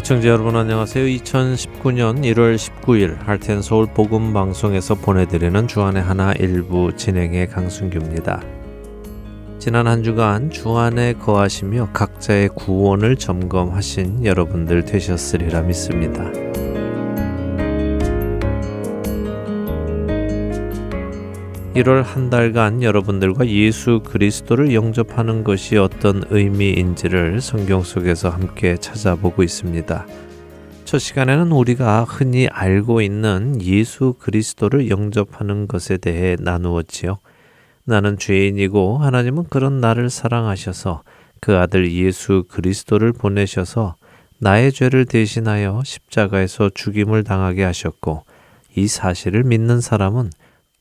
애청자 여러분 안녕하세요. 2019년 1월 19일 할텐 서울 복음 방송에서 보내드리는 주안의 하나 일부 진행의 강순규입니다. 지난 한 주간 주안에 거하시며 각자의 구원을 점검하신 여러분들 되셨으리라 믿습니다. 1월 한 달간 여러분들과 예수 그리스도를 영접하는 것이 어떤 의미인지를 성경 속에서 함께 찾아보고 있습니다. 첫 시간에는 우리가 흔히 알고 있는 예수 그리스도를 영접하는 것에 대해 나누었지요. 나는 죄인이고 하나님은 그런 나를 사랑하셔서 그 아들 예수 그리스도를 보내셔서 나의 죄를 대신하여 십자가에서 죽임을 당하게 하셨고 이 사실을 믿는 사람은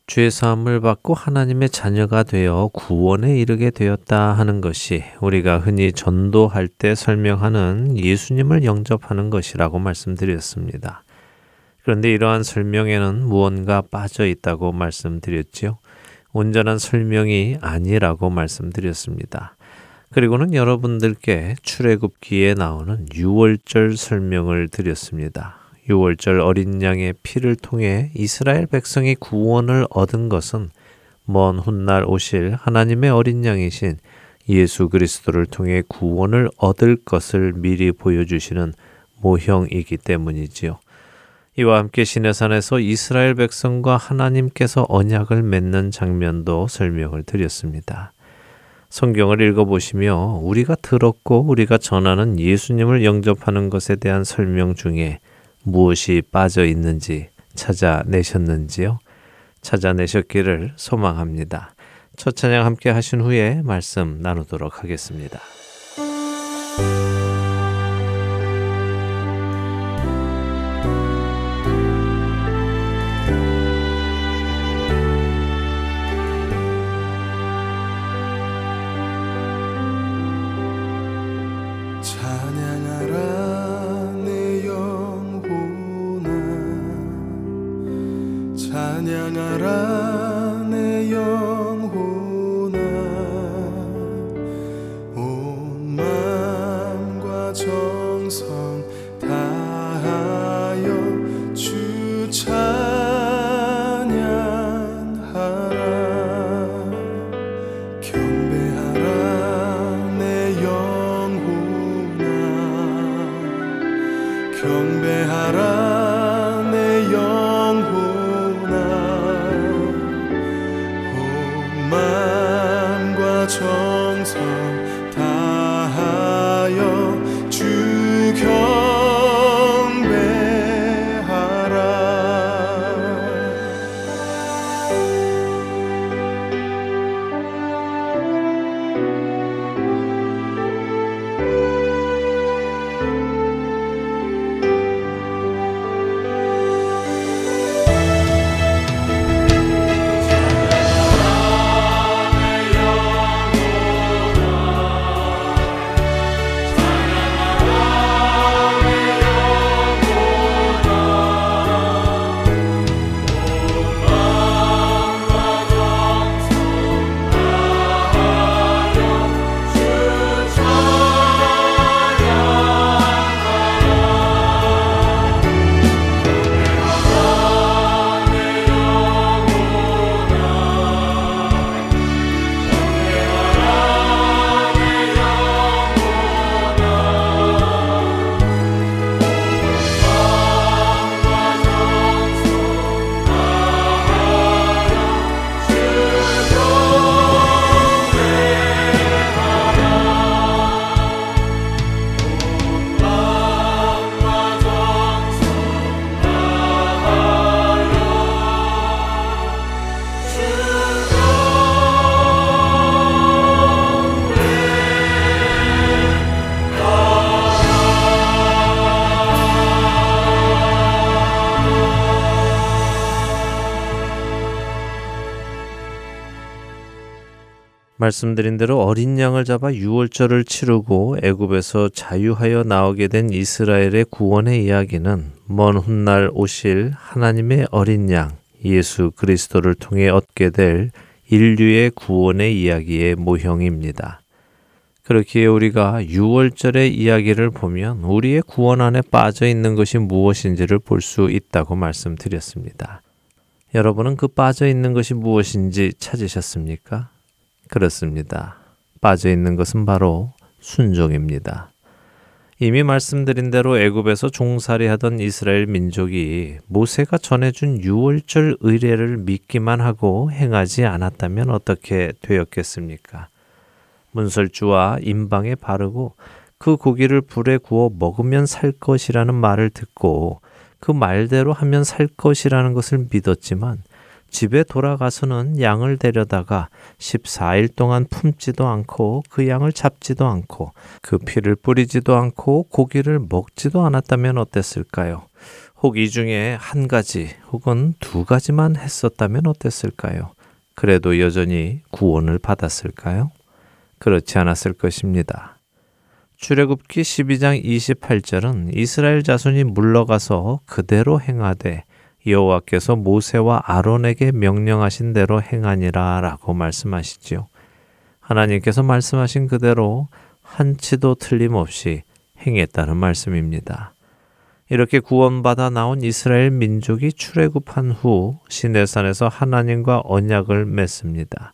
죄 사함을 받고 하나님의 자녀가 되어 구원에 이르게 되었다 하는 것이 우리가 흔히 전도할 때 설명하는 예수님을 영접하는 것이라고 말씀드렸습니다. 그런데 이러한 설명에는 무언가 빠져 있다고 말씀드렸지요. 온전한 설명이 아니라고 말씀드렸습니다. 그리고는 여러분들께 출애굽기에 나오는 유월절 설명을 드렸습니다. 6월절 어린 양의 피를 통해 이스라엘 백성이 구원을 얻은 것은 먼 훗날 오실 하나님의 어린 양이신 예수 그리스도를 통해 구원을 얻을 것을 미리 보여주시는 모형이기 때문이지요. 이와 함께 시내산에서 이스라엘 백성과 하나님께서 언약을 맺는 장면도 설명을 드렸습니다. 성경을 읽어보시며 우리가 들었고 우리가 전하는 예수님을 영접하는 것에 대한 설명 중에 무엇이 빠져 있는지 찾아내셨는지요? 찾아내셨기를 소망합니다. 첫 찬양 함께 하신 후에 말씀 나누도록 하겠습니다. 말씀드린 대로 어린 양을 잡아 유월절을 치르고 애굽에서 자유하여 나오게 된 이스라엘의 구원의 이야기는 먼 훗날 오실 하나님의 어린 양 예수 그리스도를 통해 얻게 될 인류의 구원의 이야기의 모형입니다. 그렇기에 우리가 6월절의 이야기를 보면 우리의 구원 안에 빠져 있는 것이 무엇인지를 볼 수 있다고 말씀드렸습니다. 여러분은 그 빠져 있는 것이 무엇인지 찾으셨습니까? 그렇습니다. 빠져 있는 것은 바로 순종입니다. 이미 말씀드린 대로 애굽에서 종살이하던 이스라엘 민족이 모세가 전해준 유월절 의례를 믿기만 하고 행하지 않았다면 어떻게 되었겠습니까? 문설주와 임방에 바르고 그 고기를 불에 구워 먹으면 살 것이라는 말을 듣고 그 말대로 하면 살 것이라는 것을 믿었지만 집에 돌아가서는 양을 데려다가 14일 동안 품지도 않고 그 양을 잡지도 않고 그 피를 뿌리지도 않고 고기를 먹지도 않았다면 어땠을까요? 혹 이 중에 한 가지 혹은 두 가지만 했었다면 어땠을까요? 그래도 여전히 구원을 받았을까요? 그렇지 않았을 것입니다. 출애굽기 12장 28절은 이스라엘 자손이 물러가서 그대로 행하되 여호와께서 모세와 아론에게 명령하신 대로 행하니라라고 말씀하시지요. 하나님께서 말씀하신 그대로 한치도 틀림없이 행했다는 말씀입니다. 이렇게 구원받아 나온 이스라엘 민족이 출애굽한 후 시내산에서 하나님과 언약을 맺습니다.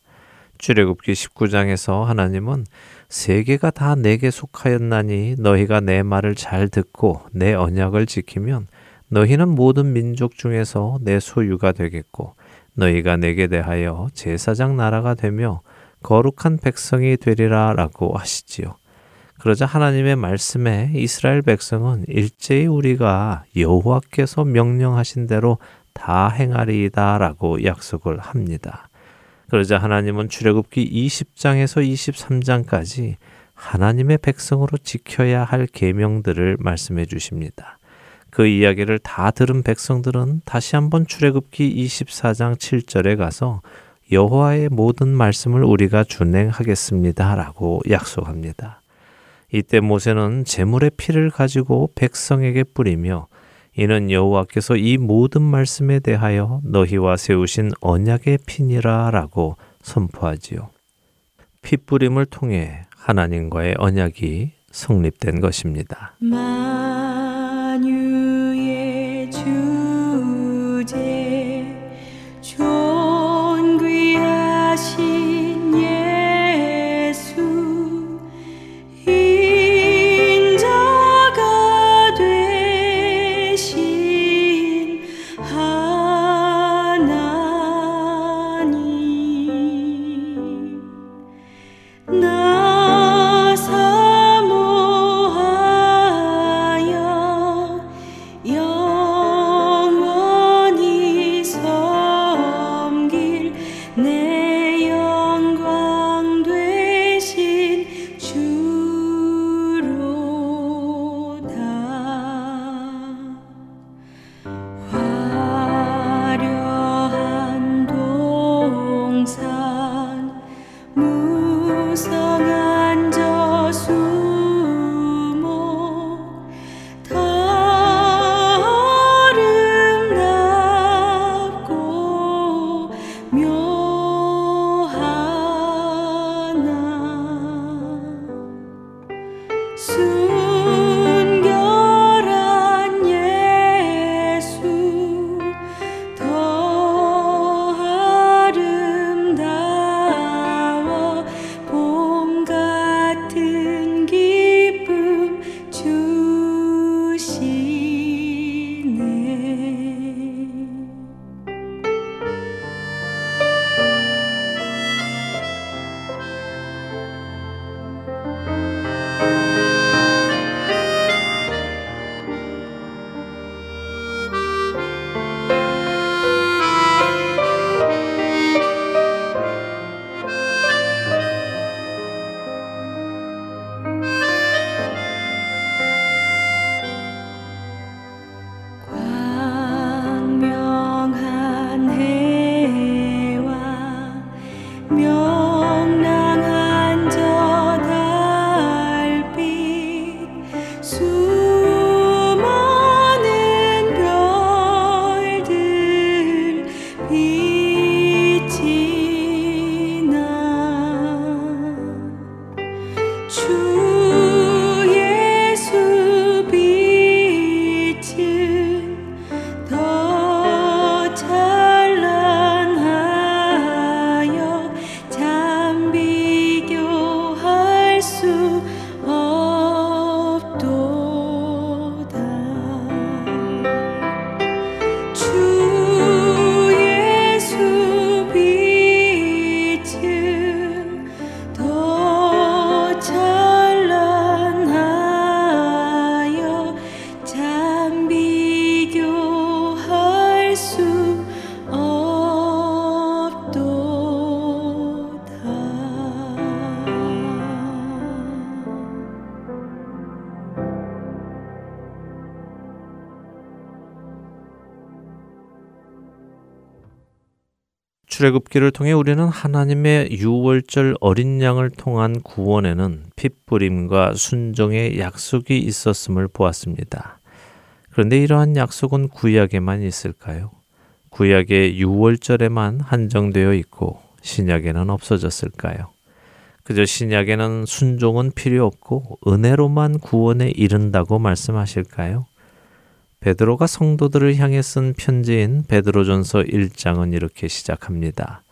출애굽기 19장에서 하나님은 세계가 다 내게 속하였나니 너희가 내 말을 잘 듣고 내 언약을 지키면 너희는 모든 민족 중에서 내 소유가 되겠고 너희가 내게 대하여 제사장 나라가 되며 거룩한 백성이 되리라 라고 하시지요. 그러자 하나님의 말씀에 이스라엘 백성은 일제히 우리가 여호와께서 명령하신 대로 다 행하리이다 라고 약속을 합니다. 그러자 하나님은 출애굽기 20장에서 23장까지 하나님의 백성으로 지켜야 할 계명들을 말씀해 주십니다. 그 이야기를 다 들은 백성들은 다시 한번 출애굽기 24장 7절에 가서 여호와의 모든 말씀을 우리가 준행하겠습니다라고 약속합니다. 이때 모세는 제물의 피를 가지고 백성에게 뿌리며 이는 여호와께서 이 모든 말씀에 대하여 너희와 세우신 언약의 피니라라고 선포하지요. 피 뿌림을 통해 하나님과의 언약이 성립된 것입니다. 만 출애굽기를 통해 우리는 하나님의 유월절 어린 양을 통한 구원에는 핏부림과 순종의 약속이 있었음을 보았습니다. 그런데 이러한 약속은 구약에만 있을까요? 구약의 유월절에만 한정되어 있고 신약에는 없어졌을까요? 그저 신약에는 순종은 필요 없고 은혜로만 구원에 이른다고 말씀하실까요? 베드로가 성도들을 향해 쓴 편지인 베드로전서 1장은 이렇게 시작합니다.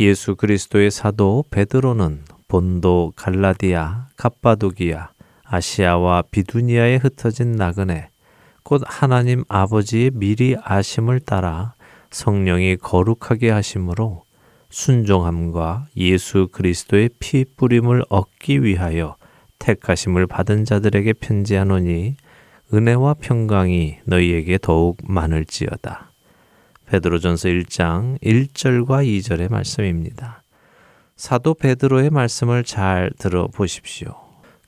예수 그리스도의 사도 베드로는 본도 갈라디아, 갑바도기아, 아시아와 비두니아에 흩어진 나그네, 곧 하나님 아버지의 미리 아심을 따라 성령이 거룩하게 하심으로 순종함과 예수 그리스도의 피 뿌림을 얻기 위하여 택하심을 받은 자들에게 편지하노니 은혜와 평강이 너희에게 더욱 많을지어다. 베드로전서 1장 1절과 2절의 말씀입니다. 사도 베드로의 말씀을 잘 들어보십시오.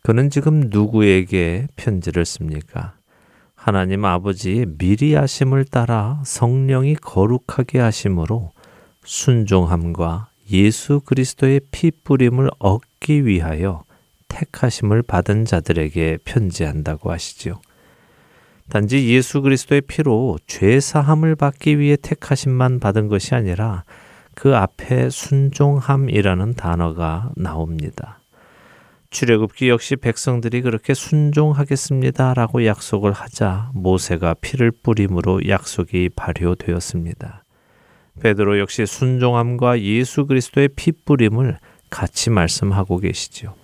그는 지금 누구에게 편지를 씁니까? 하나님 아버지의 미리 하심을 따라 성령이 거룩하게 하심으로 순종함과 예수 그리스도의 피 뿌림을 얻기 위하여 택하심을 받은 자들에게 편지한다고 하시지요. 단지 예수 그리스도의 피로 죄 사함을 받기 위해 택하심만 받은 것이 아니라 그 앞에 순종함이라는 단어가 나옵니다. 출애굽기 역시 백성들이 그렇게 순종하겠습니다라고 약속을 하자 모세가 피를 뿌림으로 약속이 발효되었습니다. 베드로 역시 순종함과 예수 그리스도의 피 뿌림을 같이 말씀하고 계시지요.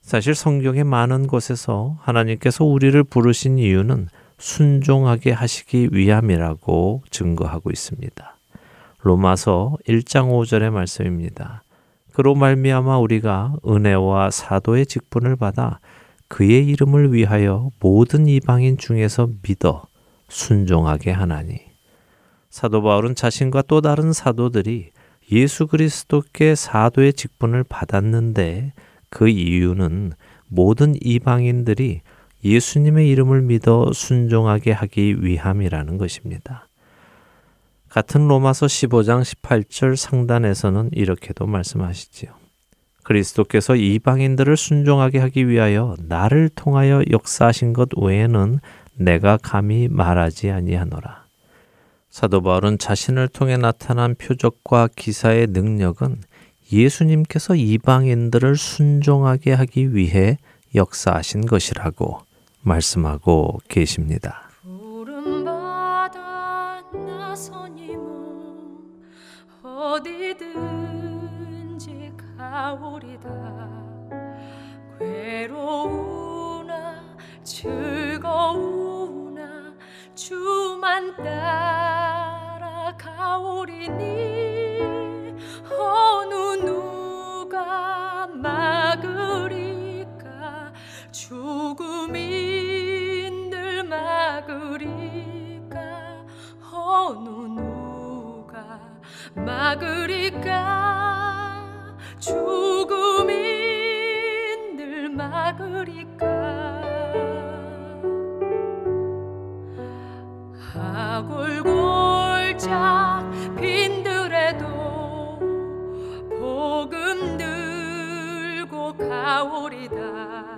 사실 성경의 많은 곳에서 하나님께서 우리를 부르신 이유는 순종하게 하시기 위함이라고 증거하고 있습니다. 로마서 1장 5절의 말씀입니다. 그로 말미암아 우리가 은혜와 사도의 직분을 받아 그의 이름을 위하여 모든 이방인 중에서 믿어 순종하게 하나니 사도 바울은 자신과 또 다른 사도들이 예수 그리스도께 사도의 직분을 받았는데 그 이유는 모든 이방인들이 예수님의 이름을 믿어 순종하게 하기 위함이라는 것입니다. 같은 로마서 15장 18절 상단에서는 이렇게도 말씀하시지요. 그리스도께서 이방인들을 순종하게 하기 위하여 나를 통하여 역사하신 것 외에는 내가 감히 말하지 아니하노라. 사도 바울은 자신을 통해 나타난 표적과 기사의 능력은 예수님께서 이방인들을 순종하게 하기 위해 역사하신 것이라고 말씀하고 계십니다. 어디든지 가오리다 괴로우나 즐거우나 주만 따라 가오리니 어느 누가 막으리까 죽음인들 막으리까? 어느 누가 막으리까? 죽음인들 막으리까? 하골골짝 빈들에도 복음 들고 가오리다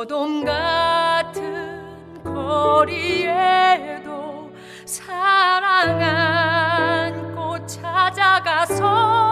소돔 같은 거리에도 사랑 안고 찾아가서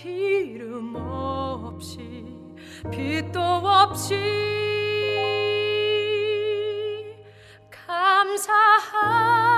이름 없이 빛도 없이 감사하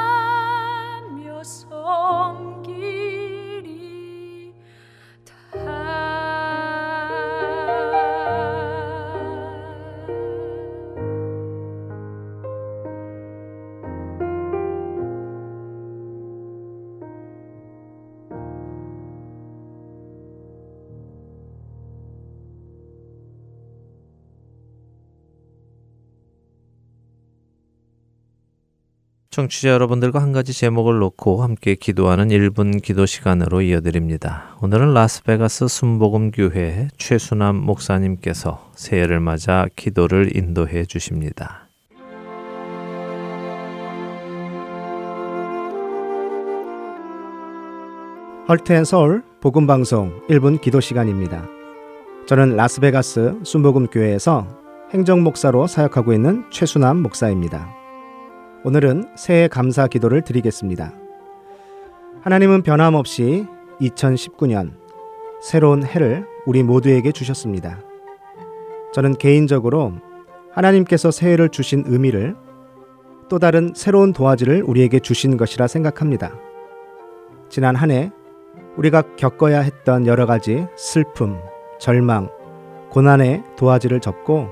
청취자 여러분들과 한 가지 제목을 놓고 함께 기도하는 1분 기도 시간으로 이어드립니다. 오늘은 라스베가스 순복음 교회 최순남 목사님께서 새해를 맞아 기도를 인도해 주십니다. 헐트앤 서울 복음 방송 1분 기도 시간입니다. 저는 라스베가스 순복음 교회에서 행정 목사로 사역하고 있는 최순남 목사입니다. 오늘은 새해 감사 기도를 드리겠습니다. 하나님은 변함없이 2019년 새로운 해를 우리 모두에게 주셨습니다. 저는 개인적으로 하나님께서 새해를 주신 의미를 또 다른 새로운 도화지를 우리에게 주신 것이라 생각합니다. 지난 한 해 우리가 겪어야 했던 여러 가지 슬픔, 절망, 고난의 도화지를 접고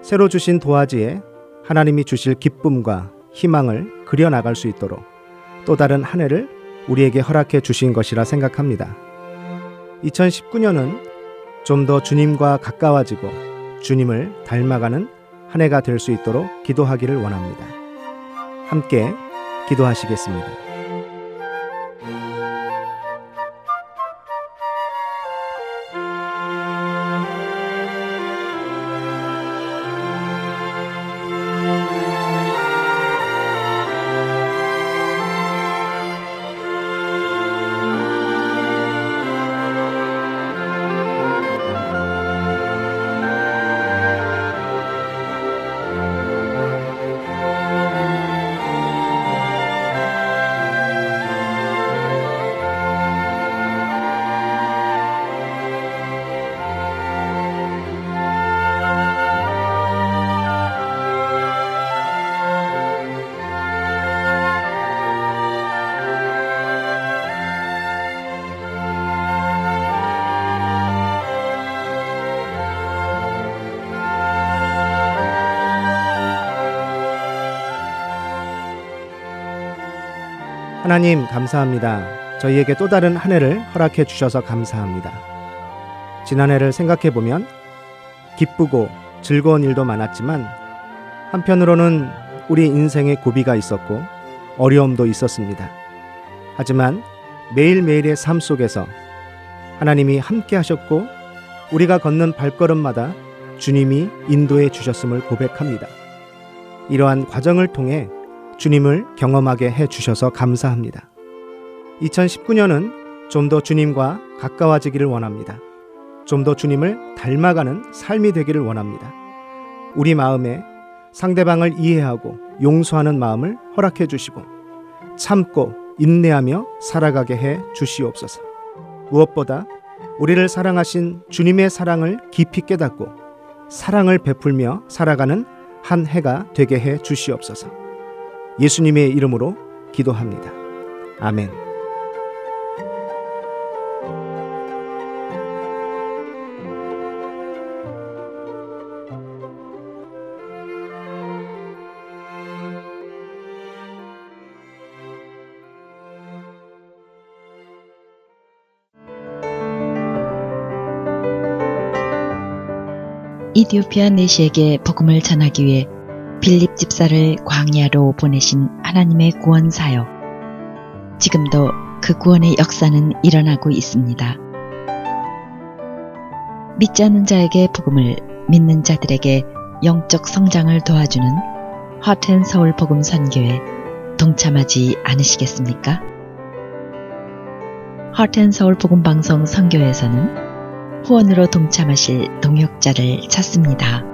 새로 주신 도화지에 하나님이 주실 기쁨과 희망을 그려 나갈 수 있도록 또 다른 한 해를 우리에게 허락해 주신 것이라 생각합니다. 2019년은 좀 더 주님과 가까워지고 주님을 닮아가는 한 해가 될 수 있도록 기도하기를 원합니다. 함께 기도하시겠습니다. 하나님 감사합니다. 저희에게 또 다른 한 해를 허락해 주셔서 감사합니다. 지난해를 생각해 보면 기쁘고 즐거운 일도 많았지만 한편으로는 우리 인생에 고비가 있었고 어려움도 있었습니다. 하지만 매일매일의 삶 속에서 하나님이 함께 하셨고 우리가 걷는 발걸음마다 주님이 인도해 주셨음을 고백합니다. 이러한 과정을 통해 주님을 경험하게 해 주셔서 감사합니다. 2019년은 좀 더 주님과 가까워지기를 원합니다. 좀 더 주님을 닮아가는 삶이 되기를 원합니다. 우리 마음에 상대방을 이해하고 용서하는 마음을 허락해 주시고 참고 인내하며 살아가게 해 주시옵소서. 무엇보다 우리를 사랑하신 주님의 사랑을 깊이 깨닫고 사랑을 베풀며 살아가는 한 해가 되게 해 주시옵소서. 예수님의 이름으로 기도합니다. 아멘. 이디오피아 내시에게 복음을 전하기 위해 빌립 집사를 광야로 보내신 하나님의 구원 사역. 지금도 그 구원의 역사는 일어나고 있습니다. 믿지 않는 자에게 복음을 믿는 자들에게 영적 성장을 도와주는 허텐 서울 복음 선교에 동참하지 않으시겠습니까? 허텐 서울 복음 방송 선교에서는 후원으로 동참하실 동역자를 찾습니다.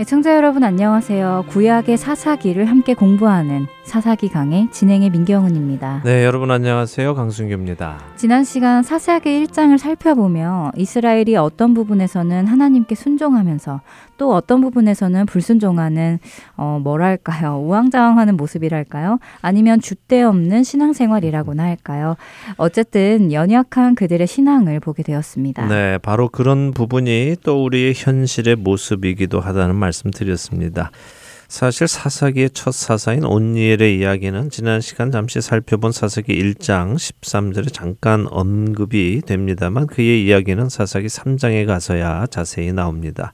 애청자 여러분 안녕하세요. 구약의 사사기를 함께 공부하는 사사기 강의 진행의 민경은입니다. 네, 여러분 안녕하세요. 강순규입니다. 지난 시간 사사기 1장을 살펴보며 이스라엘이 어떤 부분에서는 하나님께 순종하면서 또 어떤 부분에서는 불순종하는 어 뭐랄까요? 우왕좌왕하는 모습이랄까요? 아니면 줏대 없는 신앙생활이라고나 할까요? 어쨌든 연약한 그들의 신앙을 보게 되었습니다. 네, 바로 그런 부분이 또 우리의 현실의 모습이기도 하다는 말씀 드렸습니다. 사실 사사기의 첫 사사인 온니엘의 이야기는 지난 시간 잠시 살펴본 사사기 1장 13절에 잠깐 언급이 됩니다만 그의 이야기는 사사기 3장에 가서야 자세히 나옵니다.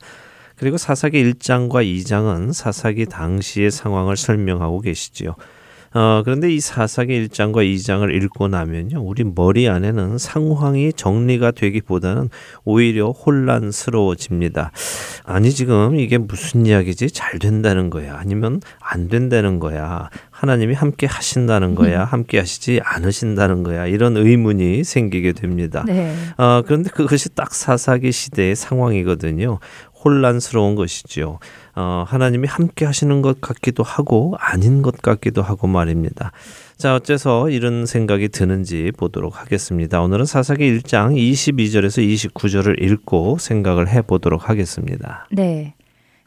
그리고 사사기 1장과 2장은 사사기 당시의 상황을 설명하고 계시지요. 어, 그런데 이 사사기 1장과 2장을 읽고 나면요. 우리 머리 안에는 상황이 정리가 되기보다는 오히려 혼란스러워집니다. 아니, 지금 이게 무슨 이야기지? 잘 된다는 거야? 아니면 안 된다는 거야? 하나님이 함께 하신다는 거야? 함께 하시지 않으신다는 거야? 이런 의문이 생기게 됩니다. 네. 어, 그런데 그것이 딱 사사기 시대의 상황이거든요. 혼란스러운 것이지요. 어, 하나님이 함께 하시는 것 같기도 하고 아닌 것 같기도 하고 말입니다. 자, 어째서 이런 생각이 드는지 보도록 하겠습니다. 오늘은 사사기 1장 22절에서 29절을 읽고 생각을 해 보도록 하겠습니다. 네.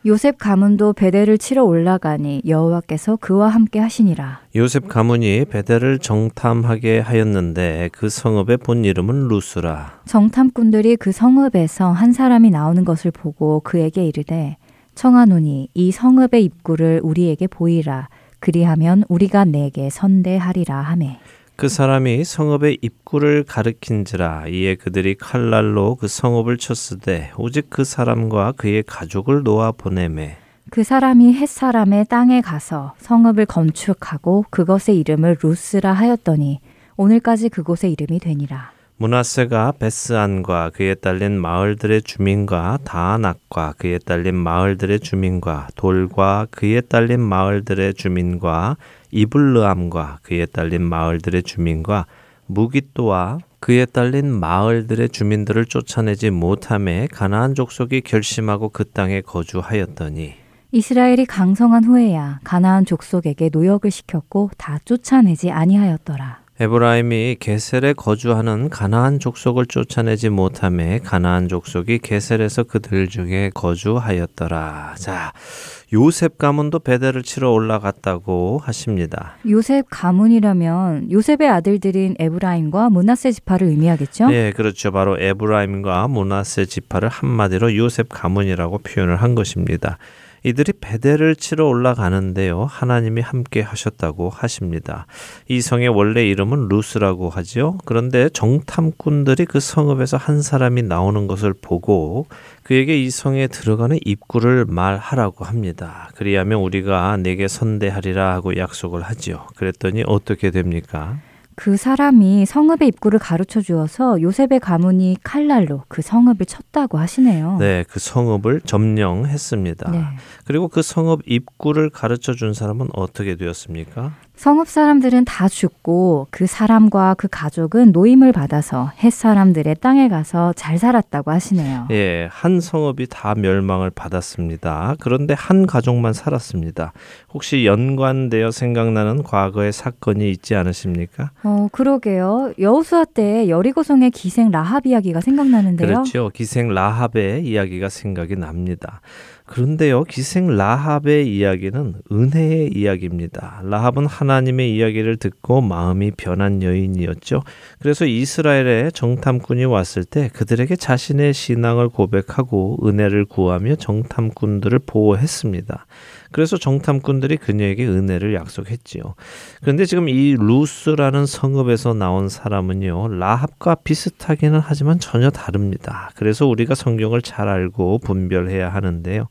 요셉 가문도 베델을 치러 올라가니 여호와께서 그와 함께 하시니라. 요셉 가문이 베델을 정탐하게 하였는데 그 성읍의 본 이름은 루스라. 정탐꾼들이 그 성읍에서 한 사람이 나오는 것을 보고 그에게 이르되 청하노니 이 성읍의 입구를 우리에게 보이라. 그리하면 우리가 내게 선대하리라 하매. 그 사람이 성읍의 입구를 가리킨지라 이에 그들이 칼날로 그 성읍을 쳤으되 오직 그 사람과 그의 가족을 놓아 보내매 그 사람이 햇 사람의 땅에 가서 성읍을 건축하고 그것의 이름을 루스라 하였더니 오늘까지 그곳의 이름이 되니라. 문하세가 베스안과 그에 딸린 마을들의 주민과 다낙과 그에 딸린 마을들의 주민과 돌과 그에 딸린 마을들의 주민과 이블르암과 그에 딸린 마을들의 주민과 무기또와 그에 딸린 마을들의 주민들을 쫓아내지 못함에 가나안 족속이 결심하고 그 땅에 거주하였더니 이스라엘이 강성한 후에야 가나안 족속에게 노역을 시켰고 다 쫓아내지 아니하였더라. 에브라임이 게셀에 거주하는 가나안 족속을 쫓아내지 못함에 가나안 족속이 게셀에서 그들 중에 거주하였더라. 자, 요셉 가문도 베델을 치러 올라갔다고 하십니다. 요셉 가문이라면 요셉의 아들들인 에브라임과 문하세 지파를 의미하겠죠? 네, 그렇죠. 바로 에브라임과 문하세 지파를 한마디로 요셉 가문이라고 표현을 한 것입니다. 이들이 베델을 치러 올라가는데요. 하나님이 함께 하셨다고 하십니다. 이 성의 원래 이름은 루스라고 하지요. 그런데 정탐꾼들이 그 성읍에서 한 사람이 나오는 것을 보고 그에게 이 성에 들어가는 입구를 말하라고 합니다. 그리하면 우리가 내게 선대하리라 하고 약속을 하지요. 그랬더니 어떻게 됩니까? 그 사람이 성읍의 입구를 가르쳐 주어서 요셉의 가문이 칼날로 그 성읍을 쳤다고 하시네요. 네, 그 성읍을 점령했습니다. 네. 그리고 그 성읍 입구를 가르쳐 준 사람은 어떻게 되었습니까? 성읍 사람들은 다 죽고 그 사람과 그 가족은 노임을 받아서 햇 사람들의 땅에 가서 잘 살았다고 하시네요. 예, 한 성읍이 다 멸망을 받았습니다. 그런데 한 가족만 살았습니다. 혹시 연관되어 생각나는 과거의 사건이 있지 않으십니까? 어, 그러게요. 여호수아 때 여리고성의 기생 라합 이야기가 생각나는데요. 그렇죠. 기생 라합의 이야기가 생각이 납니다. 그런데요, 기생 라합의 이야기는 은혜의 이야기입니다. 라합은 하나님의 이야기를 듣고 마음이 변한 여인이었죠. 그래서 이스라엘에 정탐꾼이 왔을 때 그들에게 자신의 신앙을 고백하고 은혜를 구하며 정탐꾼들을 보호했습니다. 그래서 정탐꾼들이 그녀에게 은혜를 약속했지요. 그런데 지금 이 루스라는 성읍에서 나온 사람은요, 라합과 비슷하기는 하지만 전혀 다릅니다. 그래서 우리가 성경을 잘 알고 분별해야 하는데요.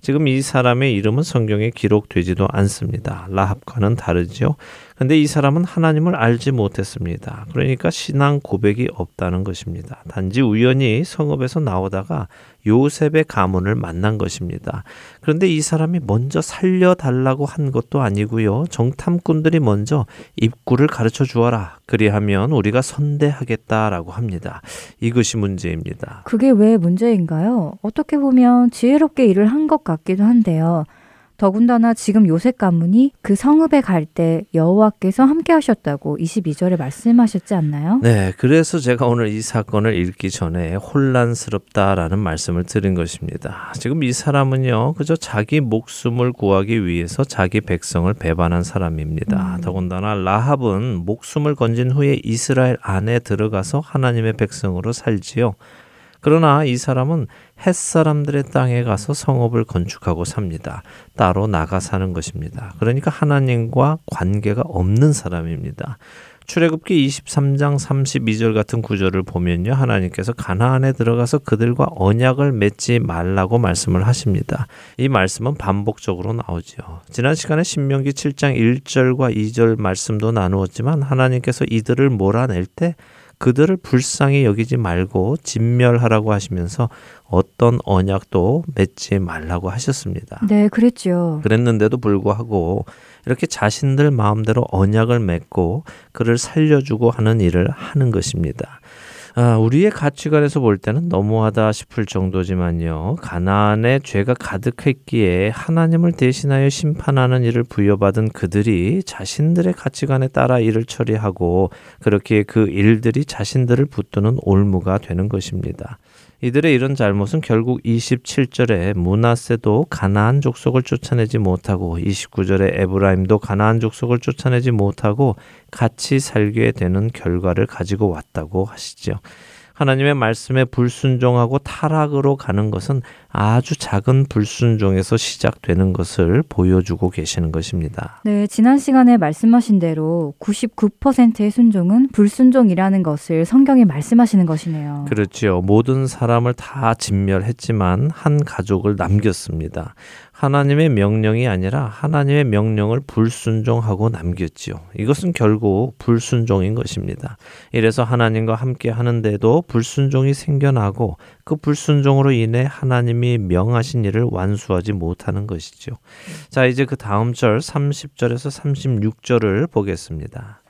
지금 이 사람의 이름은 성경에 기록되지도 않습니다. 라합과는 다르지요. 근데 이 사람은 하나님을 알지 못했습니다. 그러니까 신앙 고백이 없다는 것입니다. 단지 우연히 성읍에서 나오다가 요셉의 가문을 만난 것입니다. 그런데 이 사람이 먼저 살려달라고 한 것도 아니고요. 정탐꾼들이 먼저 입구를 가르쳐 주어라. 그리하면 우리가 선대하겠다라고 합니다. 이것이 문제입니다. 그게 왜 문제인가요? 어떻게 보면 지혜롭게 일을 한 것 같기도 한데요. 더군다나 지금 요셉 가문이 그 성읍에 갈 때 여호와께서 함께 하셨다고 22절에 말씀하셨지 않나요? 네, 그래서 제가 오늘 이 사건을 읽기 전에 혼란스럽다라는 말씀을 드린 것입니다. 지금 이 사람은요, 그저 자기 목숨을 구하기 위해서 자기 백성을 배반한 사람입니다. 음. 더군다나 라합은 목숨을 건진 후에 이스라엘 안에 들어가서 하나님의 백성으로 살지요. 그러나 이 사람은 햇 사람들의 땅에 가서 성읍을 건축하고 삽니다. 따로 나가 사는 것입니다. 그러니까 하나님과 관계가 없는 사람입니다. 출애굽기 23장 32절 같은 구절을 보면요. 하나님께서 가나안에 들어가서 그들과 언약을 맺지 말라고 말씀을 하십니다. 이 말씀은 반복적으로 나오죠. 지난 시간에 신명기 7장 1절과 2절 말씀도 나누었지만 하나님께서 이들을 몰아낼 때 그들을 불쌍히 여기지 말고 진멸하라고 하시면서 어떤 언약도 맺지 말라고 하셨습니다. 네, 그랬죠. 그랬는데도 불구하고 이렇게 자신들 마음대로 언약을 맺고 그를 살려주고 하는 일을 하는 것입니다. 아, 우리의 가치관에서 볼 때는 너무하다 싶을 정도지만요. 가나안에 죄가 가득했기에 하나님을 대신하여 심판하는 일을 부여받은 그들이 자신들의 가치관에 따라 일을 처리하고 그렇게 그 일들이 자신들을 붙드는 올무가 되는 것입니다. 이들의 이런 잘못은 결국 27절에 문하세도 가나안 족속을 쫓아내지 못하고 29절에 에브라임도 가나안 족속을 쫓아내지 못하고 같이 살게 되는 결과를 가지고 왔다고 하시죠. 하나님의 말씀에 불순종하고 타락으로 가는 것은 아주 작은 불순종에서 시작되는 것을 보여주고 계시는 것입니다. 네, 지난 시간에 말씀하신 대로 99%의 순종은 불순종이라는 것을 성경에 말씀하시는 것이네요. 그렇죠. 모든 사람을 다 진멸했지만 한 가족을 남겼습니다. 하나님의 명령이 아니라 하나님의 명령을 불순종하고 남겼지요. 이것은 결국 불순종인 것입니다. 이래서 하나님과 함께 하는데도 불순종이 생겨나고 그 불순종으로 인해 하나님이 명하신 일을 완수하지 못하는 것이죠. 자, 이제 그 다음 절 30절에서 36절을 보겠습니다.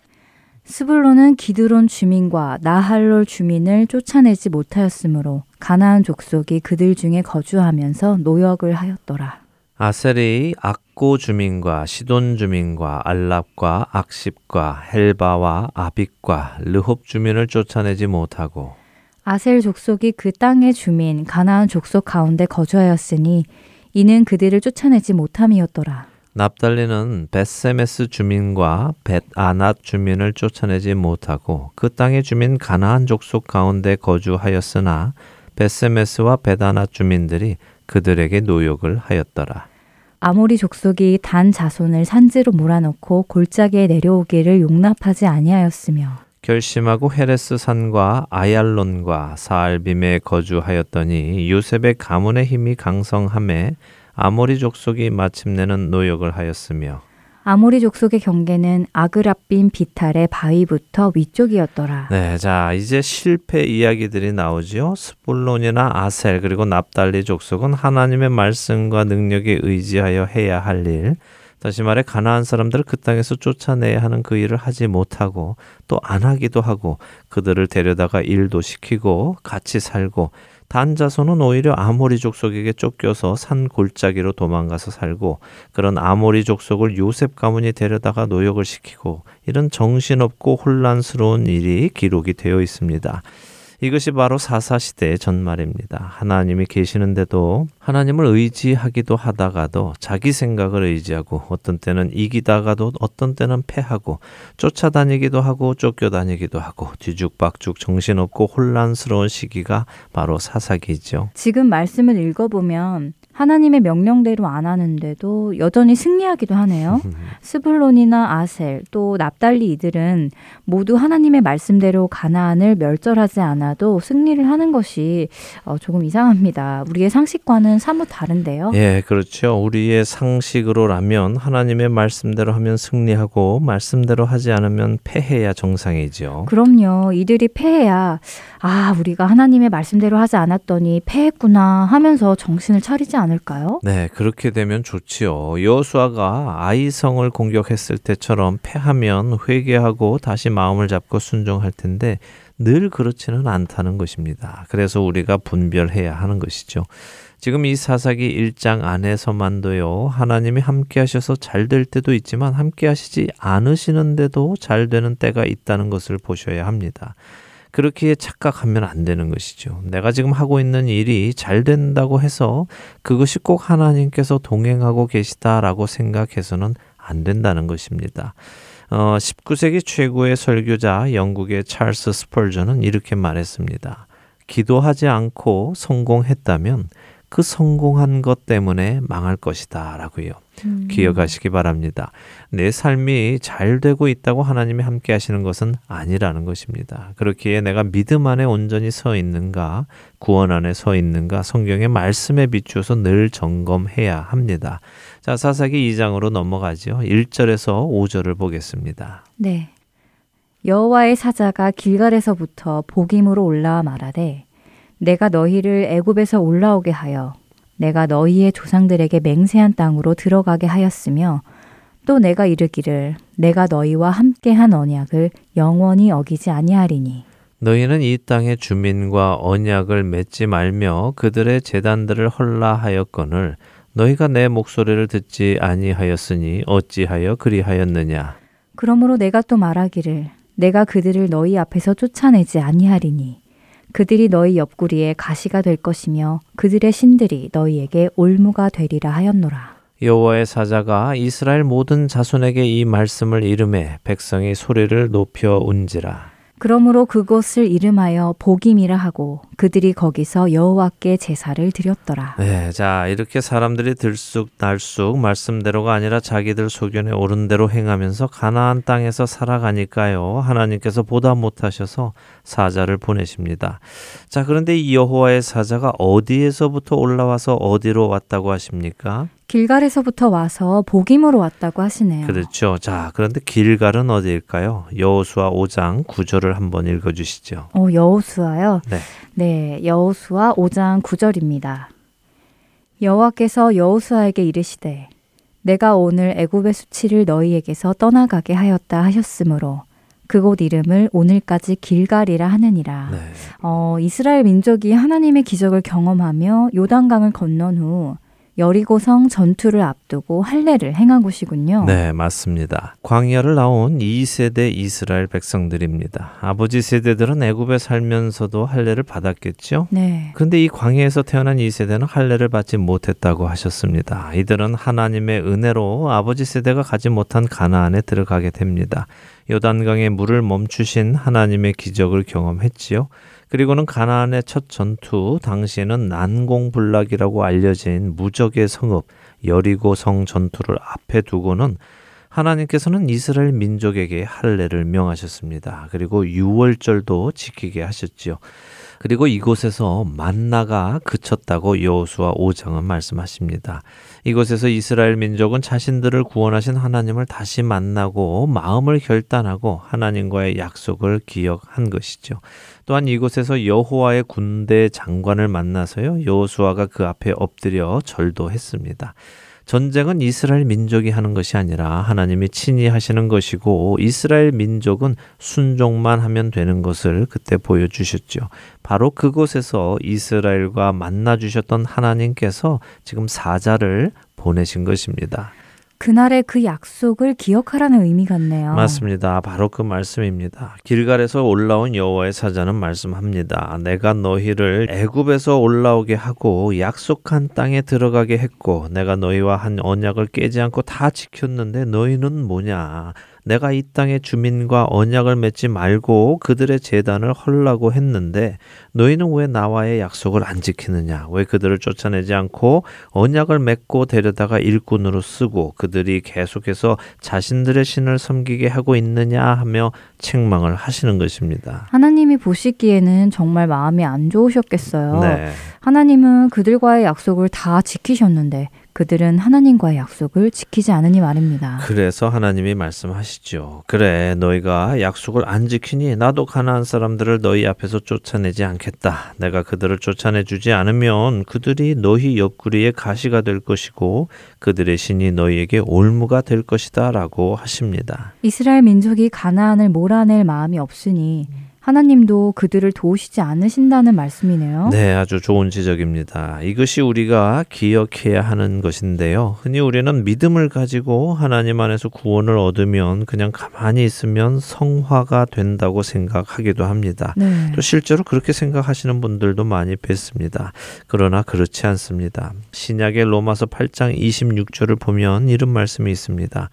스불론은 기드론 주민과 나할롤 주민을 쫓아내지 못하였으므로 가나안 족속이 그들 중에 거주하면서 노역을 하였더라. 아셀이 악고 주민과 시돈 주민과 알랍과 악십과 헬바와 아빅과 르홉 주민을 쫓아내지 못하고 아셀 족속이 그 땅의 주민 가나안 족속 가운데 거주하였으니 이는 그들을 쫓아내지 못함이었더라. 납달리는 벳세메스 주민과 벳아낫 주민을 쫓아내지 못하고 그 땅의 주민 가나안 족속 가운데 거주하였으나 벳세메스와 벳아낫 주민들이 그들에게 노역을 하였더라. 아모리 족속이 단 자손을 산지로 몰아넣고 골짜기에 내려오기를 용납하지 아니하였으며 결심하고 헤레스 산과 아얄론과 사알빔에 거주하였더니 요셉의 가문의 힘이 강성함에 아모리 족속이 마침내는 노역을 하였으며 아모리 족속의 경계는 아그라빈 비탈의 바위부터 위쪽이었더라. 네, 자 이제 실패 이야기들이 나오지요. 스불론이나 아셀 그리고 납달리 족속은 하나님의 말씀과 능력에 의지하여 해야 할 일, 다시 말해 가나안 사람들을 그 땅에서 쫓아내야 하는 그 일을 하지 못하고 또 안 하기도 하고 그들을 데려다가 일도 시키고 같이 살고 단 자손은 오히려 아모리 족속에게 쫓겨서 산 골짜기로 도망가서 살고 그런 아모리 족속을 요셉 가문이 데려다가 노역을 시키고 이런 정신없고 혼란스러운 일이 기록이 되어 있습니다. 이것이 바로 사사시대의 전말입니다. 하나님이 계시는데도 하나님을 의지하기도 하다가도 자기 생각을 의지하고 어떤 때는 이기다가도 어떤 때는 패하고 쫓아다니기도 하고 쫓겨다니기도 하고 뒤죽박죽 정신없고 혼란스러운 시기가 바로 사사기죠. 지금 말씀을 읽어보면 하나님의 명령대로 안 하는데도 여전히 승리하기도 하네요. 스불론이나 아셀 또 납달리 이들은 모두 하나님의 말씀대로 가나안을 멸절하지 않아도 승리를 하는 것이 어, 조금 이상합니다. 우리의 상식과는 사뭇 다른데요. 예, 그렇죠. 우리의 상식으로라면 하나님의 말씀대로 하면 승리하고 말씀대로 하지 않으면 패해야 정상이죠. 그럼요. 이들이 패해야 아, 우리가 하나님의 말씀대로 하지 않았더니 패했구나 하면서 정신을 차리지 않 을까요? 네, 그렇게 되면 좋지요. 여수아가 아이성을 공격했을 때처럼 패하면 회개하고 다시 마음을 잡고 순종할 텐데 늘 그렇지는 않다는 것입니다. 그래서 우리가 분별해야 하는 것이죠. 지금 이 사사기 1장 안에서만도요, 하나님이 함께 하셔서 잘 될 때도 있지만 함께 하시지 않으시는데도 잘 되는 때가 있다는 것을 보셔야 합니다. 그렇게 착각하면 안 되는 것이죠. 내가 지금 하고 있는 일이 잘 된다고 해서 그것이 꼭 하나님께서 동행하고 계시다라고 생각해서는 안 된다는 것입니다. 어, 19세기 최고의 설교자 영국의 찰스 스펄전은 이렇게 말했습니다. 기도하지 않고 성공했다면 그 성공한 것 때문에 망할 것이다 라고요. 음. 기억하시기 바랍니다. 내 삶이 잘 되고 있다고 하나님이 함께 하시는 것은 아니라는 것입니다. 그렇기에 내가 믿음 안에 온전히 서 있는가, 구원 안에 서 있는가, 성경의 말씀에 비추어서 늘 점검해야 합니다. 자, 사사기 2장으로 넘어가죠. 1절에서 5절을 보겠습니다. 네. 여호와의 사자가 길갈에서부터 복임으로 올라와 말하되 내가 너희를 애굽에서 올라오게 하여 내가 너희의 조상들에게 맹세한 땅으로 들어가게 하였으며 또 내가 이르기를 내가 너희와 함께한 언약을 영원히 어기지 아니하리니. 너희는 이 땅의 주민과 언약을 맺지 말며 그들의 재단들을 헐라하였거늘 너희가 내 목소리를 듣지 아니하였으니 어찌하여 그리하였느냐? 그러므로 내가 또 말하기를 내가 그들을 너희 앞에서 쫓아내지 아니하리니 그들이 너희 옆구리에 가시가 될 것이며 그들의 신들이 너희에게 올무가 되리라 하였노라. 여호와의 사자가 이스라엘 모든 자손에게 이 말씀을 이름해 백성이 소리를 높여 운지라. 그러므로 그곳을 이름하여 복임이라 하고 그들이 거기서 여호와께 제사를 드렸더라. 네, 자 이렇게 사람들이 들쑥날쑥 말씀대로가 아니라 자기들 소견에 오른 대로 행하면서 가나안 땅에서 살아가니까요 하나님께서 보다 못하셔서 사자를 보내십니다. 자 그런데 이 여호와의 사자가 어디에서부터 올라와서 어디로 왔다고 하십니까? 길갈에서부터 와서 복임으로 왔다고 하시네요. 그렇죠. 자, 그런데 길갈은 어디일까요? 여호수아 5장 9절을 한번 읽어 주시죠. 어, 여호수아요? 네. 네, 여호수아 5장 9절입니다. 여호와께서 여호수아에게 이르시되 내가 오늘 애굽의 수치를 너희에게서 떠나가게 하였다 하셨으므로 그곳 이름을 오늘까지 길갈이라 하느니라. 네. 어, 이스라엘 민족이 하나님의 기적을 경험하며 요단강을 건넌 후 여리고성 전투를 앞두고 할례를 행한 곳이군요. 네, 맞습니다. 광야를 나온 2세대 이스라엘 백성들입니다. 아버지 세대들은 애굽에 살면서도 할례를 받았겠죠? 네. 근데 이 광야에서 태어난 2세대는 할례를 받지 못했다고 하셨습니다. 이들은 하나님의 은혜로 아버지 세대가 가지 못한 가나안에 들어가게 됩니다. 요단강의 물을 멈추신 하나님의 기적을 경험했지요. 그리고는 가나안의 첫 전투 당시에는 난공불락이라고 알려진 무적의 성읍 여리고 성 전투를 앞에 두고는 하나님께서는 이스라엘 민족에게 할례를 명하셨습니다. 그리고 6월절도 지키게 하셨지요. 그리고 이곳에서 만나가 그쳤다고 여호수아 5장은 말씀하십니다. 이곳에서 이스라엘 민족은 자신들을 구원하신 하나님을 다시 만나고 마음을 결단하고 하나님과의 약속을 기억한 것이죠. 또한 이곳에서 여호와의 군대 장관을 만나서요. 여호수아가 그 앞에 엎드려 절도 했습니다. 전쟁은 이스라엘 민족이 하는 것이 아니라 하나님이 친히 하시는 것이고 이스라엘 민족은 순종만 하면 되는 것을 그때 보여주셨죠. 바로 그곳에서 이스라엘과 만나 주셨던 하나님께서 지금 사자를 보내신 것입니다. 그날의 그 약속을 기억하라는 의미 같네요. 맞습니다. 바로 그 말씀입니다. 길갈에서 올라온 여호와의 사자는 말씀합니다. 내가 너희를 애굽에서 올라오게 하고 약속한 땅에 들어가게 했고 내가 너희와 한 언약을 깨지 않고 다 지켰는데 너희는 뭐냐? 내가 이 땅의 주민과 언약을 맺지 말고 그들의 재단을 헐라고 했는데 너희는 왜 나와의 약속을 안 지키느냐? 왜 그들을 쫓아내지 않고 언약을 맺고 데려다가 일꾼으로 쓰고 그들이 계속해서 자신들의 신을 섬기게 하고 있느냐 하며 책망을 하시는 것입니다. 하나님이 보시기에는 정말 마음이 안 좋으셨겠어요. 네. 하나님은 그들과의 약속을 다 지키셨는데 그들은 하나님과의 약속을 지키지 않으니 말입니다. 그래서 하나님이 말씀하시죠. 그래, 너희가 약속을 안 지키니 나도 가나안 사람들을 너희 앞에서 쫓아내지 않겠다. 내가 그들을 쫓아내 주지 않으면 그들이 너희 옆구리에 가시가 될 것이고 그들의 신이 너희에게 올무가 될 것이다라고 하십니다. 이스라엘 민족이 가나안을 몰아낼 마음이 없으니 하나님도 그들을 도우시지 않으신다는 말씀이네요. 네, 아주 좋은 지적입니다. 이것이 우리가 기억해야 하는 것인데요. 흔히 우리는 믿음을 가지고 하나님 안에서 구원을 얻으면 그냥 가만히 있으면 성화가 된다고 생각하기도 합니다. 네. 또 실제로 그렇게 생각하시는 분들도 많이 뵀습니다. 그러나 그렇지 않습니다. 신약의 로마서 8장 26절을 보면 이런 말씀이 있습니다.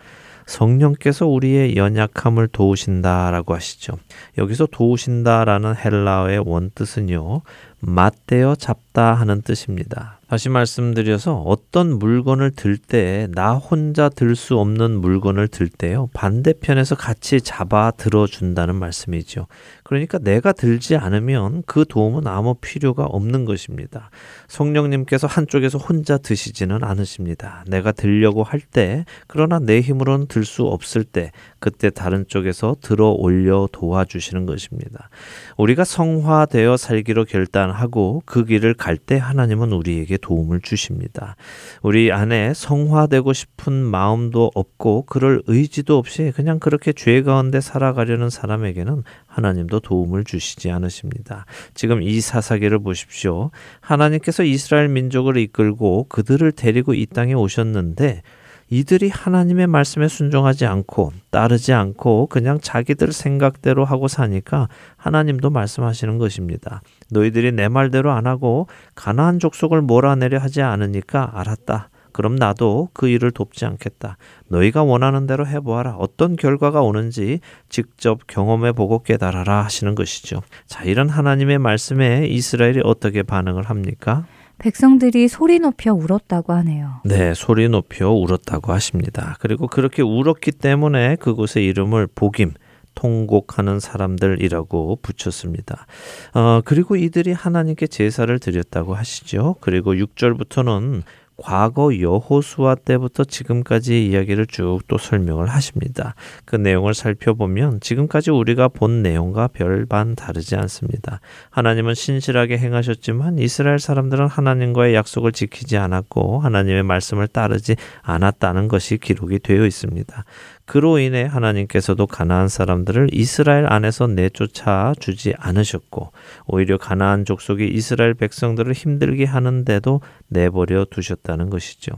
성령께서 우리의 연약함을 도우신다라고 하시죠. 여기서 도우신다라는 헬라어의 원뜻은요. 맞대어 잡다 하는 뜻입니다. 다시 말씀드려서 어떤 물건을 들 때 나 혼자 들 수 없는 물건을 들 때요. 반대편에서 같이 잡아 들어준다는 말씀이죠. 그러니까 내가 들지 않으면 그 도움은 아무 필요가 없는 것입니다. 성령님께서 한쪽에서 혼자 드시지는 않으십니다. 내가 들려고 할 때, 그러나 내 힘으로는 들 수 없을 때, 그때 다른 쪽에서 들어 올려 도와주시는 것입니다. 우리가 성화되어 살기로 결단하고 그 길을 갈 때 하나님은 우리에게 도움을 주십니다. 우리 안에 성화되고 싶은 마음도 없고 그럴 의지도 없이 그냥 그렇게 죄 가운데 살아가려는 사람에게는 하나님도 도움을 주시지 않으십니다. 지금 이 사사기를 보십시오. 하나님께서 이스라엘 민족을 이끌고 그들을 데리고 이 땅에 오셨는데 이들이 하나님의 말씀에 순종하지 않고 따르지 않고 그냥 자기들 생각대로 하고 사니까 하나님도 말씀하시는 것입니다. 너희들이 내 말대로 안 하고 가나안 족속을 몰아내려 하지 않으니까 알았다. 그럼 나도 그 일을 돕지 않겠다. 너희가 원하는 대로 해보아라. 어떤 결과가 오는지 직접 경험해 보고 깨달아라 하시는 것이죠. 자, 이런 하나님의 말씀에 이스라엘이 어떻게 반응을 합니까? 백성들이 소리 높여 울었다고 하네요. 네, 소리 높여 울었다고 하십니다. 그리고 그렇게 울었기 때문에 그곳의 이름을 복임, 통곡하는 사람들이라고 붙였습니다. 어, 그리고 이들이 하나님께 제사를 드렸다고 하시죠. 그리고 6절부터는 과거 여호수아 때부터 지금까지 이야기를 쭉 또 설명을 하십니다. 그 내용을 살펴보면 지금까지 우리가 본 내용과 별반 다르지 않습니다. 하나님은 신실하게 행하셨지만 이스라엘 사람들은 하나님과의 약속을 지키지 않았고 하나님의 말씀을 따르지 않았다는 것이 기록이 되어 있습니다. 그로 인해 하나님께서도 가나안 사람들을 이스라엘 안에서 내쫓아 주지 않으셨고 오히려 가나안 족속이 이스라엘 백성들을 힘들게 하는데도 내버려 두셨다는 것이죠.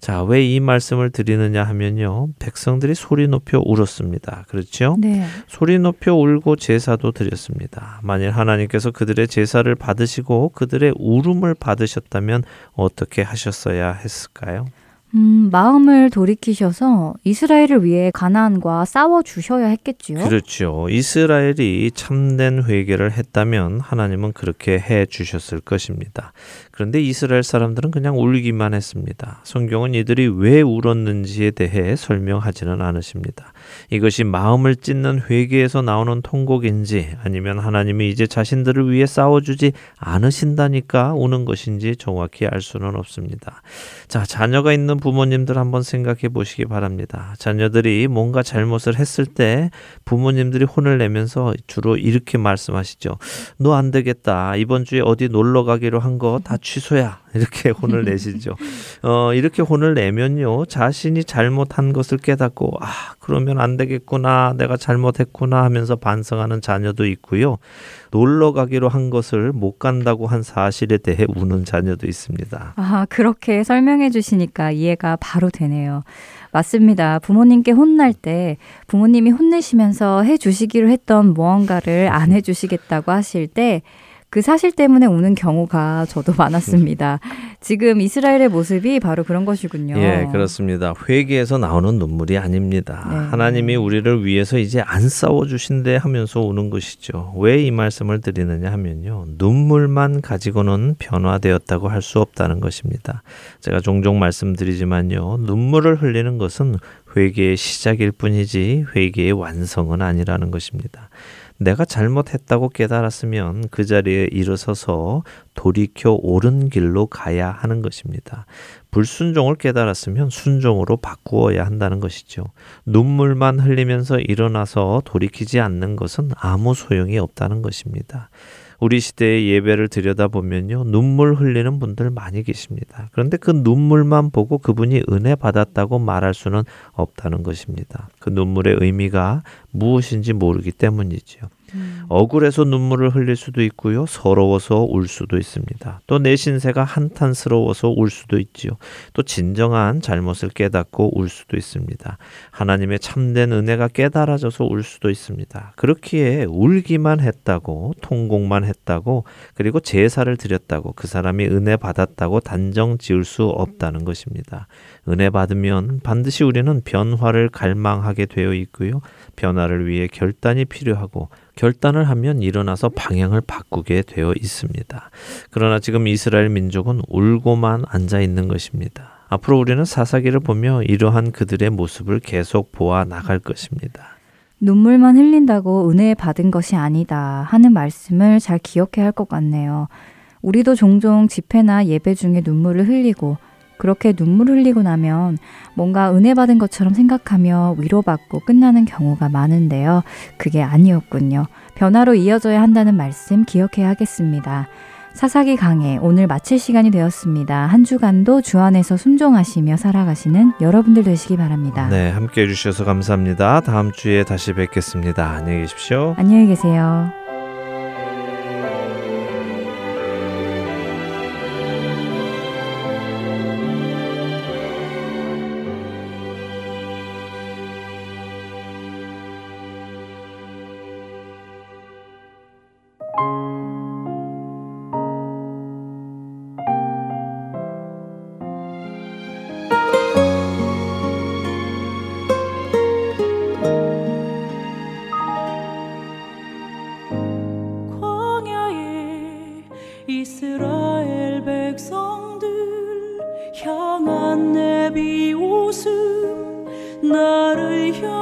자, 왜 이 말씀을 드리느냐 하면요. 백성들이 소리 높여 울었습니다. 그렇죠? 네. 소리 높여 울고 제사도 드렸습니다. 만일 하나님께서 그들의 제사를 받으시고 그들의 울음을 받으셨다면 어떻게 하셨어야 했을까요? 음, 마음을 돌이키셔서 이스라엘을 위해 가나안과 싸워 주셔야 했겠지요. 그렇죠. 이스라엘이 참된 회개를 했다면 하나님은 그렇게 해 주셨을 것입니다. 그런데 이스라엘 사람들은 그냥 울기만 했습니다. 성경은 이들이 왜 울었는지에 대해 설명하지는 않으십니다. 이것이 마음을 찢는 회개에서 나오는 통곡인지 아니면 하나님이 이제 자신들을 위해 싸워주지 않으신다니까 우는 것인지 정확히 알 수는 없습니다. 자, 자녀가 있는 부모님들 한번 생각해 보시기 바랍니다. 자녀들이 뭔가 잘못을 했을 때 부모님들이 혼을 내면서 주로 이렇게 말씀하시죠. 너 안 되겠다. 이번 주에 어디 놀러 가기로 한 거 다 취소야. 이렇게 혼을 내시죠. 어, 이렇게 혼을 내면요. 자신이 잘못한 것을 깨닫고, 아, 그러면 안 되겠구나. 내가 잘못했구나 하면서 반성하는 자녀도 있고요. 놀러 가기로 한 것을 못 간다고 한 사실에 대해 우는 자녀도 있습니다. 아, 그렇게 설명해 주시니까 이해가 바로 되네요. 맞습니다. 부모님께 혼날 때 부모님이 혼내시면서 해 주시기로 했던 무언가를 안 해 주시겠다고 하실 때 그 사실 때문에 우는 경우가 저도 많았습니다. 지금 이스라엘의 모습이 바로 그런 것이군요. 예, 그렇습니다. 회개에서 나오는 눈물이 아닙니다. 네. 하나님이 우리를 위해서 이제 안 싸워 주신대 하면서 우는 것이죠. 왜 이 말씀을 드리느냐 하면요. 눈물만 가지고는 변화되었다고 할 수 없다는 것입니다. 제가 종종 말씀드리지만요. 눈물을 흘리는 것은 회개의 시작일 뿐이지 회개의 완성은 아니라는 것입니다. 내가 잘못했다고 깨달았으면 그 자리에 일어서서 돌이켜 옳은 길로 가야 하는 것입니다. 불순종을 깨달았으면 순종으로 바꾸어야 한다는 것이죠. 눈물만 흘리면서 일어나서 돌이키지 않는 것은 아무 소용이 없다는 것입니다. 우리 시대의 예배를 들여다보면요. 눈물 흘리는 분들 많이 계십니다. 그런데 그 눈물만 보고 그분이 은혜 받았다고 말할 수는 없다는 것입니다. 그 눈물의 의미가 무엇인지 모르기 때문이지요. 음. 억울해서 눈물을 흘릴 수도 있고요. 서러워서 울 수도 있습니다. 또 내 신세가 한탄스러워서 울 수도 있지요. 또 진정한 잘못을 깨닫고 울 수도 있습니다. 하나님의 참된 은혜가 깨달아져서 울 수도 있습니다. 그렇기에 울기만 했다고 통곡만 했다고 그리고 제사를 드렸다고 그 사람이 은혜 받았다고 단정 지을 수 없다는 것입니다. 은혜 받으면 반드시 우리는 변화를 갈망하게 되어 있고요. 변화를 위해 결단이 필요하고 결단을 하면 일어나서 방향을 바꾸게 되어 있습니다. 그러나 지금 이스라엘 민족은 울고만 앉아 있는 것입니다. 앞으로 우리는 사사기를 보며 이러한 그들의 모습을 계속 보아 나갈 것입니다. 눈물만 흘린다고 은혜 받은 것이 아니다 하는 말씀을 잘 기억해야 할 것 같네요. 우리도 종종 집회나 예배 중에 눈물을 흘리고 그렇게 눈물 흘리고 나면 뭔가 은혜 받은 것처럼 생각하며 위로받고 끝나는 경우가 많은데요. 그게 아니었군요. 변화로 이어져야 한다는 말씀 기억해야 하겠습니다. 사사기 강해 오늘 마칠 시간이 되었습니다. 한 주간도 주 안에서 순종하시며 살아가시는 여러분들 되시기 바랍니다. 네, 함께 해주셔서 감사합니다. 다음 주에 다시 뵙겠습니다. 안녕히 계십시오. 안녕히 계세요. 나비 웃음 나를 향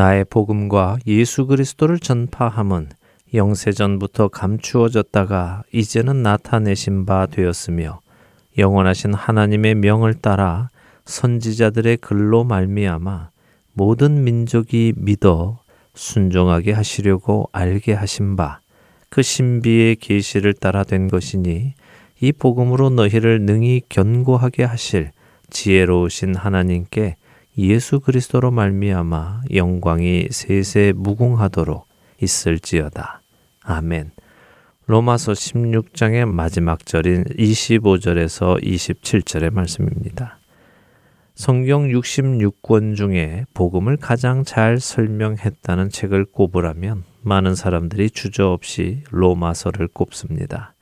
나의 복음과 예수 그리스도를 전파함은 영세전부터 감추어졌다가 이제는 나타내신 바 되었으며 영원하신 하나님의 명을 따라 선지자들의 글로 말미암아 모든 민족이 믿어 순종하게 하시려고 알게 하신 바 그 신비의 계시를 따라 된 것이니 이 복음으로 너희를 능히 견고하게 하실 지혜로우신 하나님께 예수 그리스도로 말미암아 영광이 세세 무궁하도록 있을지어다. 아멘. 로마서 16장의 마지막 절인 25절에서 27절의 말씀입니다. 성경 66권 중에 복음을 가장 잘 설명했다는 책을 꼽으라면 많은 사람들이 주저없이 로마서를 꼽습니다.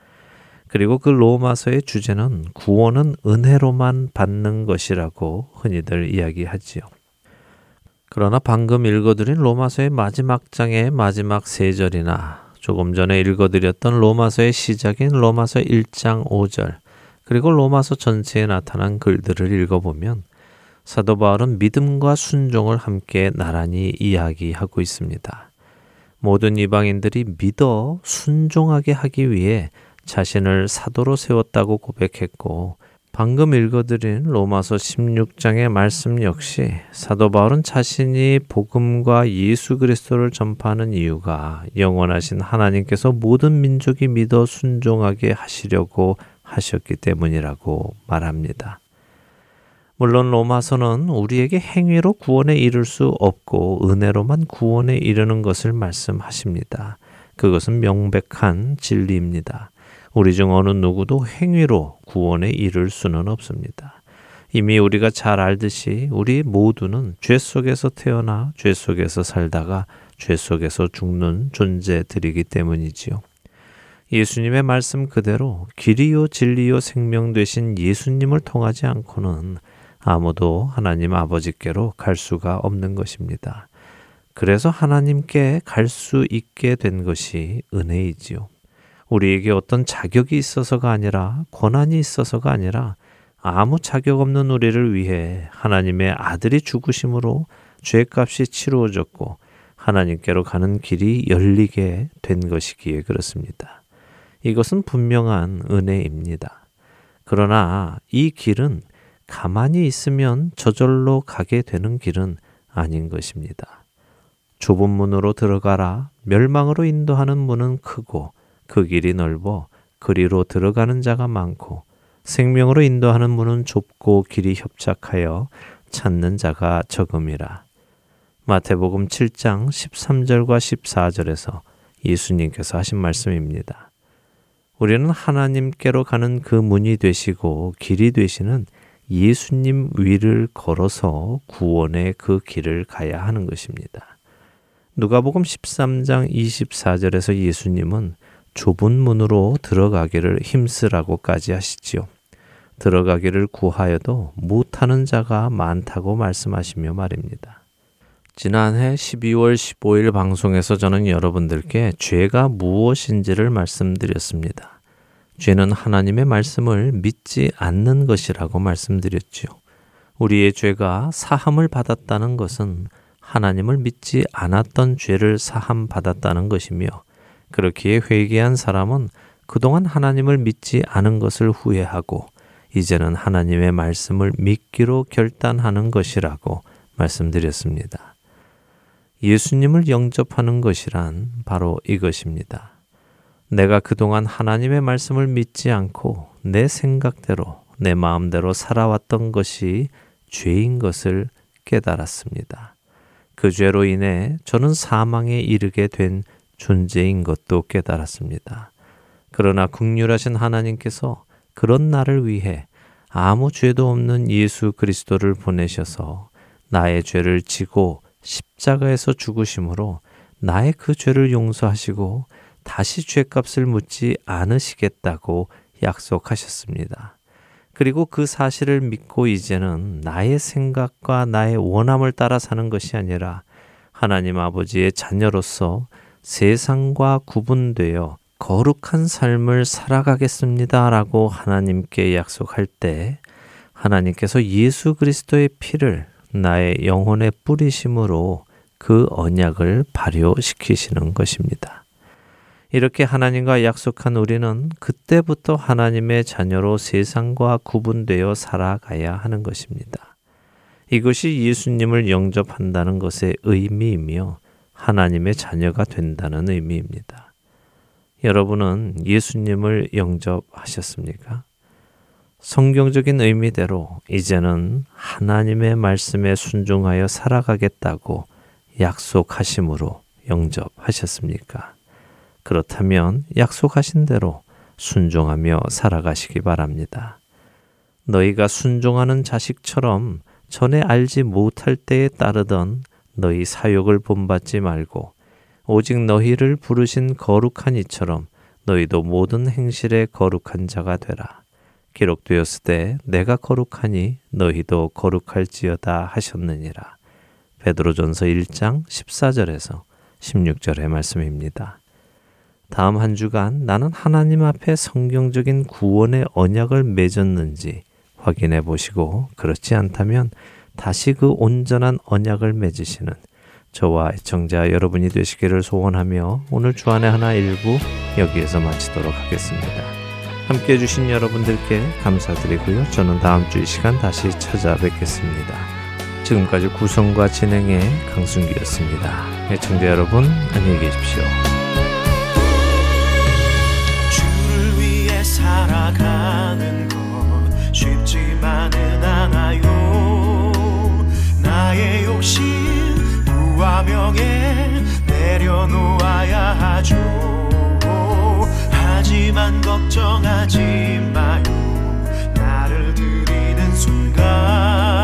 그리고 그 로마서의 주제는 구원은 은혜로만 받는 것이라고 흔히들 이야기하지요. 그러나 방금 읽어드린 로마서의 마지막 장의 마지막 세 절이나 조금 전에 읽어드렸던 로마서의 시작인 로마서 1장 5절 그리고 로마서 전체에 나타난 글들을 읽어보면 사도 바울은 믿음과 순종을 함께 나란히 이야기하고 있습니다. 모든 이방인들이 믿어 순종하게 하기 위해 자신을 사도로 세웠다고 고백했고 방금 읽어드린 로마서 16장의 말씀 역시 사도 바울은 자신이 복음과 예수 그리스도를 전파하는 이유가 영원하신 하나님께서 모든 민족이 믿어 순종하게 하시려고 하셨기 때문이라고 말합니다. 물론 로마서는 우리에게 행위로 구원에 이를 수 없고 은혜로만 구원에 이르는 것을 말씀하십니다. 그것은 명백한 진리입니다. 우리 중 어느 누구도 행위로 구원에 이를 수는 없습니다. 이미 우리가 잘 알듯이 우리 모두는 죄 속에서 태어나 죄 속에서 살다가 죄 속에서 죽는 존재들이기 때문이지요. 예수님의 말씀 그대로 길이요 진리요 생명 되신 예수님을 통하지 않고는 아무도 하나님 아버지께로 갈 수가 없는 것입니다. 그래서 하나님께 갈 수 있게 된 것이 은혜이지요. 우리에게 어떤 자격이 있어서가 아니라 권한이 있어서가 아니라 아무 자격 없는 우리를 위해 하나님의 아들이 죽으심으로 죄값이 치루어졌고 하나님께로 가는 길이 열리게 된 것이기에 그렇습니다. 이것은 분명한 은혜입니다. 그러나 이 길은 가만히 있으면 저절로 가게 되는 길은 아닌 것입니다. 좁은 문으로 들어가라 멸망으로 인도하는 문은 크고 그 길이 넓어 그리로 들어가는 자가 많고 생명으로 인도하는 문은 좁고 길이 협착하여 찾는 자가 적음이라. 마태복음 7장 13절과 14절에서 예수님께서 하신 말씀입니다. 우리는 하나님께로 가는 그 문이 되시고 길이 되시는 예수님 위를 걸어서 구원의 그 길을 가야 하는 것입니다. 누가복음 13장 24절에서 예수님은 좁은 문으로 들어가기를 힘쓰라고까지 하시지요. 들어가기를 구하여도 못하는 자가 많다고 말씀하시며 말입니다. 지난해 12월 15일 방송에서 저는 여러분들께 죄가 무엇인지를 말씀드렸습니다. 죄는 하나님의 말씀을 믿지 않는 것이라고 말씀드렸지요. 우리의 죄가 사함을 받았다는 것은 하나님을 믿지 않았던 죄를 사함 받았다는 것이며 그렇기에 회개한 사람은 그동안 하나님을 믿지 않은 것을 후회하고 이제는 하나님의 말씀을 믿기로 결단하는 것이라고 말씀드렸습니다. 예수님을 영접하는 것이란 바로 이것입니다. 내가 그동안 하나님의 말씀을 믿지 않고 내 생각대로 내 마음대로 살아왔던 것이 죄인 것을 깨달았습니다. 그 죄로 인해 저는 사망에 이르게 된 존재인 것도 깨달았습니다. 그러나 국률하신 하나님께서 그런 나를 위해 아무 죄도 없는 예수 그리스도를 보내셔서 나의 죄를 지고 십자가에서 죽으심으로 나의 그 죄를 용서하시고 다시 죄값을 묻지 않으시겠다고 약속하셨습니다. 그리고 그 사실을 믿고 이제는 나의 생각과 나의 원함을 따라 사는 것이 아니라 하나님 아버지의 자녀로서 세상과 구분되어 거룩한 삶을 살아가겠습니다. 라고 하나님께 약속할 때 하나님께서 예수 그리스도의 피를 나의 영혼에 뿌리심으로 그 언약을 발효시키시는 것입니다. 이렇게 하나님과 약속한 우리는 그때부터 하나님의 자녀로 세상과 구분되어 살아가야 하는 것입니다. 이것이 예수님을 영접한다는 것의 의미이며 하나님의 자녀가 된다는 의미입니다. 여러분은 예수님을 영접하셨습니까? 성경적인 의미대로 이제는 하나님의 말씀에 순종하여 살아가겠다고 약속하심으로 영접하셨습니까? 그렇다면 약속하신 대로 순종하며 살아가시기 바랍니다. 너희가 순종하는 자식처럼 전에 알지 못할 때에 따르던 너희 사욕을 본받지 말고 오직 너희를 부르신 거룩한 이처럼 너희도 모든 행실에 거룩한 자가 되라. 기록되었을 때 내가 거룩하니 너희도 거룩할지어다 하셨느니라. 베드로전서 1장 14절에서 16절의 말씀입니다. 다음 한 주간 나는 하나님 앞에 성경적인 구원의 언약을 맺었는지 확인해 보시고 그렇지 않다면 다시 그 온전한 언약을 맺으시는 저와 애청자 여러분이 되시기를 소원하며 오늘 주안의 하나 일부 여기에서 마치도록 하겠습니다. 함께 해주신 여러분들께 감사드리고요. 저는 다음 주 이 시간 다시 찾아뵙겠습니다. 지금까지 구성과 진행의 강순기였습니다. 애청자 여러분 안녕히 계십시오. 살아가는 것 쉽지만은 않아요 나의 욕심 명예 내려놓아야 하죠. 하지만 걱정하지 마요. 나를 드리는 순간